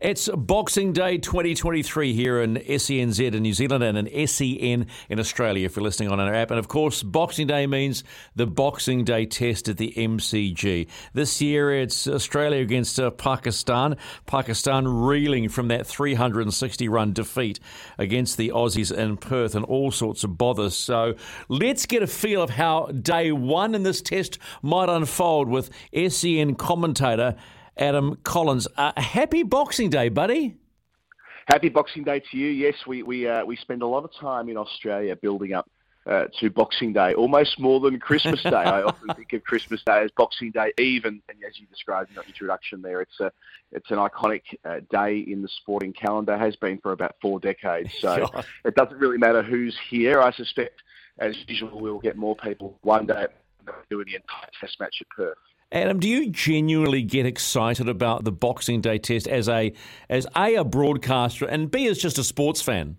It's Boxing Day 2023 here in SENZ in New Zealand and in SEN in Australia if you're listening on our app. And of course, Boxing Day means the Boxing Day test at the MCG. This year it's Australia against uh, Pakistan. Pakistan reeling from that 360 run defeat against the Aussies in Perth and all sorts of bothers. So let's get a feel of how day one in this test might unfold with SEN commentator. Adam Collins. Uh, happy Boxing Day, buddy. Happy Boxing Day to you. Yes, we we uh, we spend a lot of time in Australia building up uh, to Boxing Day, almost more than Christmas Day. I often think of Christmas Day as Boxing Day Eve, and, and as you described in your introduction there, it's a it's an iconic uh, day in the sporting calendar. Has been for about four decades. So it doesn't really matter who's here. I suspect, as usual, we'll get more people one day doing the entire Test match at Perth. Adam, do you genuinely get excited about the Boxing Day test as a as a a broadcaster and b as just a sports fan?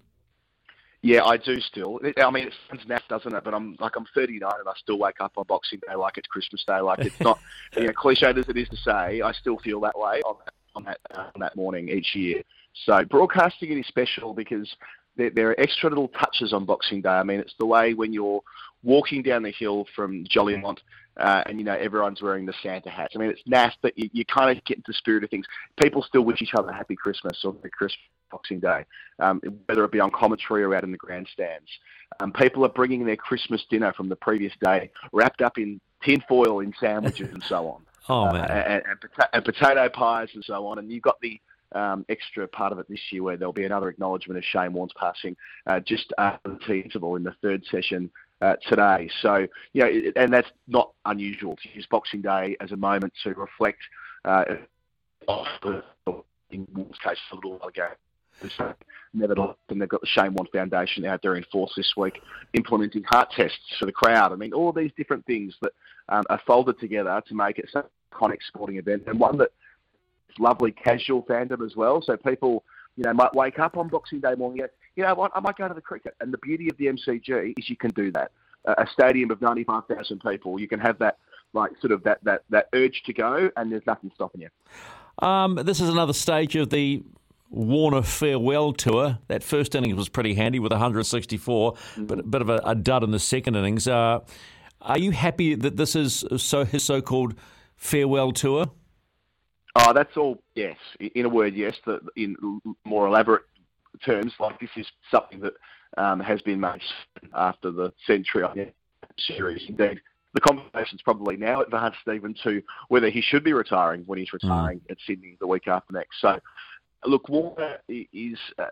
Yeah, I do still. I mean, it sounds naff, doesn't it? But I'm like I'm 39 and I still wake up on Boxing Day like it's Christmas Day. Like it's not, you know, cliched as it is to say, I still feel that way on that on that, uh, on that morning each year. So broadcasting it is special because there, there are extra little touches on Boxing Day. I mean, it's the way when you're walking down the hill from Jolimont uh, and you know everyone's wearing the Santa hats. I mean, it's naff, but you, you kind of get into the spirit of things. People still wish each other Happy Christmas or Merry Christmas Boxing Day, um, whether it be on commentary or out in the grandstands. Um, people are bringing their Christmas dinner from the previous day, wrapped up in tin foil in sandwiches and so on. Oh man, uh, and, and, pota- and potato pies and so on. And you've got the um, extra part of it this year where there'll be another acknowledgement of Shane Warne's passing uh, just after the tea interval in the third session uh, today. So, you know, and that's not unusual to use Boxing Day as a moment to reflect uh, off the, in Warne's case, a little while ago. Nevertheless, and they've got the Shane Warne Foundation out there in force this week, implementing heart tests for the crowd. I mean, all these different things that um, are folded together to make it such an iconic sporting event, and one that is lovely casual fandom as well. So people, you know, might wake up on Boxing Day morning you know what, I might go to the cricket. And the beauty of the MCG is you can do that. a stadium of 95,000 people, you can have that, like, sort of that, that, that urge to go, and there's nothing stopping you. Um, this is another stage of the Warner farewell tour. That first innings was pretty handy with 164, mm-hmm. but a bit of a, a, dud in the second innings. Uh, are you happy that this is so his so-called farewell tour? Oh, that's all. Yes, in a word, yes. The, in more elaborate terms, like this is something that um, has been made after the Century series. Indeed, the conversation's probably now advanced even to whether he should be retiring when he's hmm. retiring mm. at Sydney the week after next. So, look, Warner is a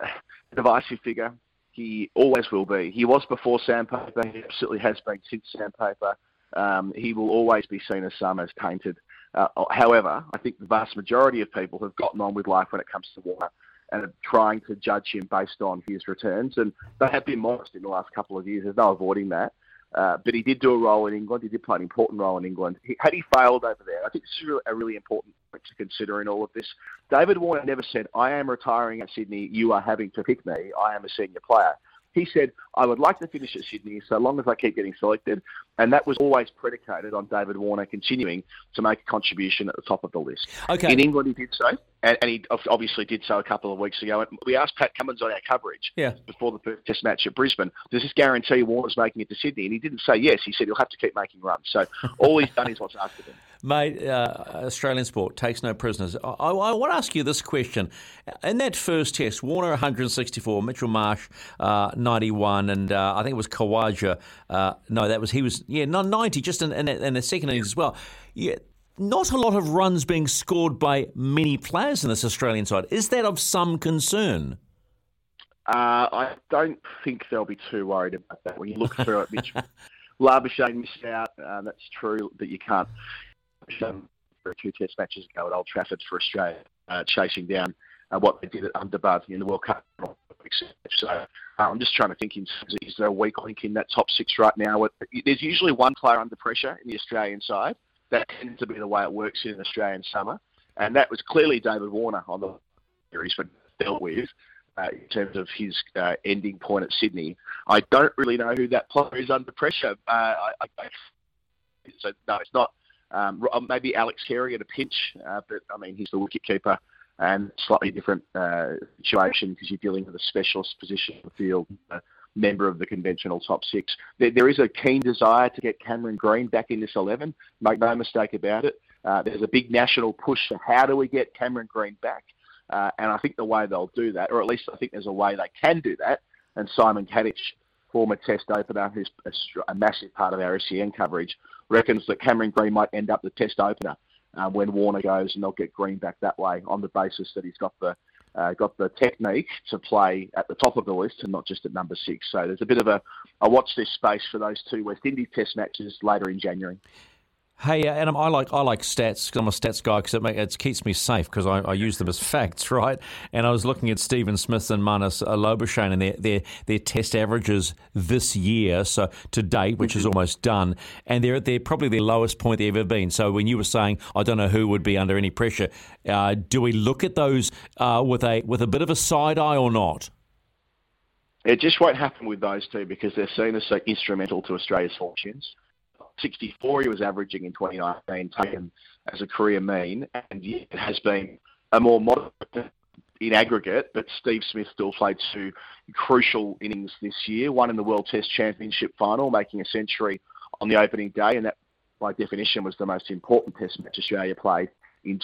divisive figure. He always will be. He was before Sandpaper. He absolutely has been since Sandpaper. Um, he will always be seen as some as tainted. Uh, however, I think the vast majority of people have gotten on with life when it comes to Warner and trying to judge him based on his returns. And they have been modest in the last couple of years. There's no avoiding that. Uh, but he did do a role in England. He did play an important role in England. He, had he failed over there, I think this is a really important point to consider in all of this. David Warner never said, I am retiring at Sydney. You are having to pick me. I am a senior player. He said, I would like to finish at Sydney so long as I keep getting selected. And that was always predicated on David Warner continuing to make a contribution at the top of the list. Okay. In England, he did so. And, and he obviously did so a couple of weeks ago. And we asked Pat Cummins on our coverage yeah. before the first test match at Brisbane, does this guarantee Warner's making it to Sydney? And he didn't say yes. He said he'll have to keep making runs. So all he's done is what's asked of him. Mate, uh, Australian sport takes no prisoners. I, I, I, want to ask you this question. In that first test, Warner 164, Mitchell Marsh uh, 91, and uh, I think it was Khawaja. Uh, no, that was, he was, yeah, 90 just in, in, in the second innings as well. Yeah, not a lot of runs being scored by many players in this Australian side. Is that of some concern? Uh, I don't think they'll be too worried about that. When you look through it, Mitch Labuschagne missed out. Uh, that's true that you can't for two test matches ago at Old Trafford for Australia, uh, chasing down uh, what they did at Ahmedabad in the World Cup. So uh, I'm just trying to think, in, is there a weak link in that top six right now? There's usually one player under pressure in the Australian side. That tends to be the way it works in an Australian summer. And that was clearly David Warner on the series, but dealt with. Uh, in terms of his uh, ending point at Sydney. I don't really know who that player is under pressure. Uh, I, I, so no, it's not um, uh, maybe Alex Carey at a pinch, uh, but I mean he's the wicket keeper and slightly different uh, situation because you're dealing with a specialist position in the field, a member of the conventional top six. There, there is a keen desire to get Cameron Green back in this 11. Make no mistake about it. Uh, there's a big national push for how do we get Cameron Green back, uh, and I think the way they'll do that, or at least I think there's a way they can do that. And Simon Katich, former Test opener, who's a, massive part of our SEN coverage, reckons that Cameron Green might end up the test opener uh, when Warner goes, and they'll get Green back that way on the basis that he's got the uh, got the technique to play at the top of the list and not just at number six. So there's a bit of a, a watch this space for those two West Indies Test matches later in January. Hey, uh, Adam, I like I like stats because I'm a stats guy because it, it keeps me safe because I, I, use them as facts, right? And I was looking at Steven Smith and Marnus Labuschagne and their, their their test averages this year, so to date, which is mm-hmm. almost done, and they're they're probably their lowest point they've ever been. So when you were saying I don't know who would be under any pressure, uh, do we look at those uh, with a with a bit of a side eye or not? It just won't happen with those two because they're seen as so instrumental to Australia's fortunes. 64 he was averaging in 2019, taken as a career mean, and it has been a more moderate in aggregate, but Steve Smith still played two crucial innings this year, one in the World Test Championship final, making a century on the opening day, and that, by definition, was the most important Test match Australia played in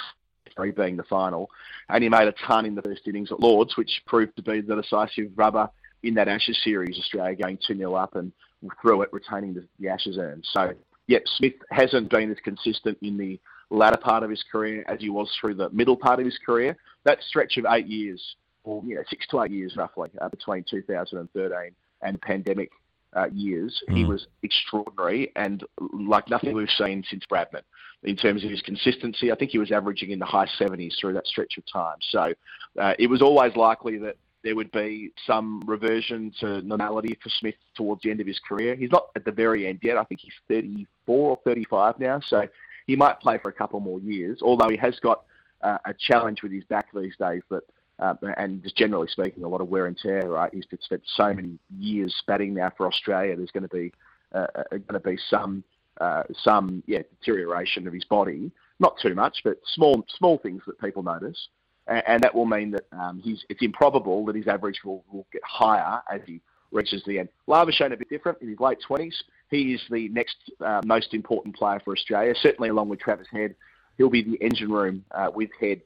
three being the final. And he made a ton in the first innings at Lords, which proved to be the decisive rubber in that Ashes series, Australia going 2 0 up and through it retaining the, the Ashes urn. So yet Smith hasn't been as consistent in the latter part of his career as he was through the middle part of his career. That stretch of eight years, or you know, six to eight years roughly, uh, between 2013 and pandemic uh, years, mm. he was extraordinary and like nothing we've seen since Bradman in terms of his consistency. I think he was averaging in the high 70s through that stretch of time. So uh, it was always likely that there would be some reversion to normality for Smith towards the end of his career. He's not at the very end yet. I think he's 34 or 35 now, so he might play for a couple more years. Although he has got uh, a challenge with his back these days, but uh, and just generally speaking, a lot of wear and tear. Right, he's spent so many years batting now for Australia. There's going to be uh, uh going to be some uh, some yeah deterioration of his body. Not too much, but small small things that people notice and that will mean that um, it's improbable that his average will, will get higher as he reaches the end. Labuschagne a bit different in his late 20s. He is the next uh, most important player for Australia, certainly along with Travis Head. He'll be the engine room uh, with Head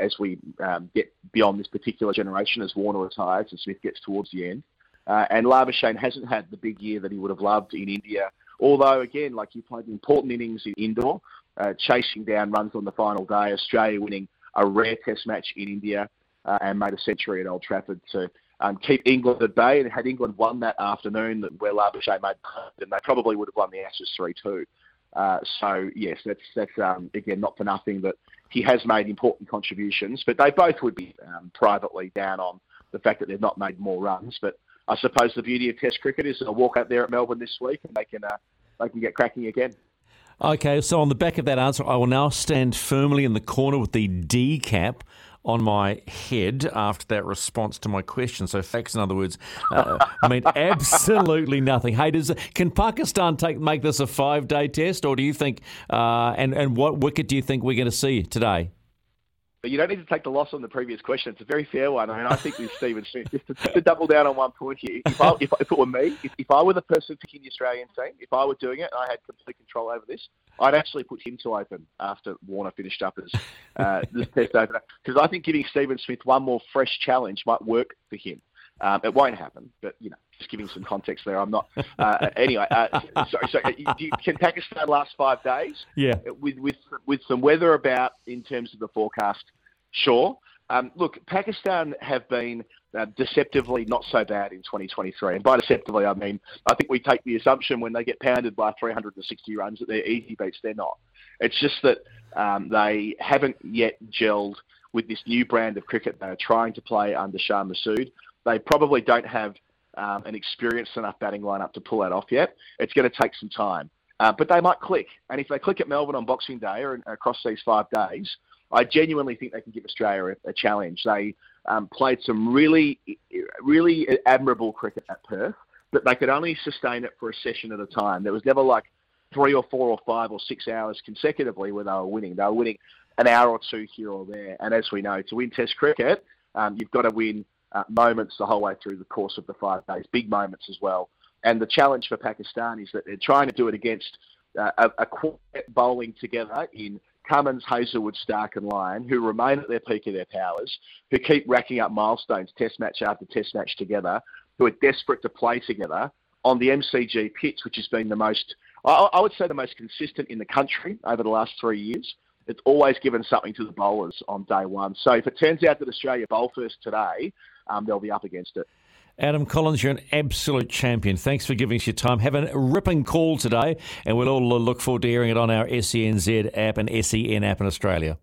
as we um, get beyond this particular generation, as Warner retires and Smith gets towards the end. Uh, and Labuschagne hasn't had the big year that he would have loved in India. Although, again, like he played important innings in Indore, uh, chasing down runs on the final day, Australia winning a rare Test match in India uh, and made a century at Old Trafford to um, keep England at bay. And had England won that afternoon, where Labuschagne made, then they probably would have won the Ashes three two. Uh, so yes, that's that's um, again not for nothing, but he has made important contributions. But they both would be um, privately down on the fact that they've not made more runs. But I suppose the beauty of Test cricket is they'll walk out there at Melbourne this week and they can uh, they can get cracking again. Okay, so on the back of that answer, I will now stand firmly in the corner with the D cap on my head after that response to my question. So facts, in other words, uh, I mean absolutely nothing. Hey, does can Pakistan take make this a five day test, or do you think? Uh, and and what wicket do you think we're going to see today? But you don't need to take the loss on the previous question. It's a very fair one. I mean, I think with Stephen Smith, just to, to, double down on one point here, if, I, if, if it were me, if, if I were the person picking the Australian team, if I were doing it and I had complete control over this, I'd actually put him to open after Warner finished up as uh, this test opener because I think giving Stephen Smith one more fresh challenge might work for him. Um, it won't happen, but you know, just giving some context there. I'm not. Uh, anyway, uh, sorry. So, can Pakistan last five days? Yeah. With with with some weather about in terms of the forecast, sure. Um, look, Pakistan have been uh, deceptively not so bad in 2023. And by deceptively, I mean, I think we take the assumption when they get pounded by 360 runs that they're easy beats. They're not. It's just that um, they haven't yet gelled with this new brand of cricket they are trying to play under Shan Masood. They probably don't have um, an experienced enough batting lineup to pull that off yet. It's going to take some time. Uh, but they might click. And if they click at Melbourne on Boxing Day or across these five days, I genuinely think they can give Australia a, a challenge. They um, played some really, really admirable cricket at Perth, but they could only sustain it for a session at a time. There was never like three or four or five or six hours consecutively where they were winning. They were winning an hour or two here or there. And as we know, to win Test cricket, um, you've got to win uh, moments the whole way through the course of the five days, big moments as well. And the challenge for Pakistan is that they're trying to do it against uh, a, a bowling together in Cummins, Hazlewood, Stark, and Lyon, who remain at their peak of their powers, who keep racking up milestones, test match after test match together, who are desperate to play together on the MCG pitch, which has been the most, I would say, the most consistent in the country over the last three years. It's always given something to the bowlers on day one. So if it turns out that Australia bowl first today, um, they'll be up against it. Adam Collins, you're an absolute champion. Thanks for giving us your time. Have a ripping call today, and we'll all look forward to hearing it on our SENZ app and SEN app in Australia.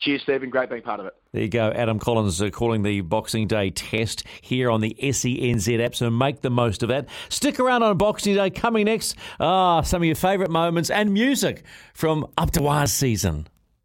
Cheers, Stephen. Great being part of it. There you go. Adam Collins uh, calling the Boxing Day test here on the SENZ app, so make the most of that. Stick around on Boxing Day. Coming next, ah, some of your favourite moments and music from Up to Waz season.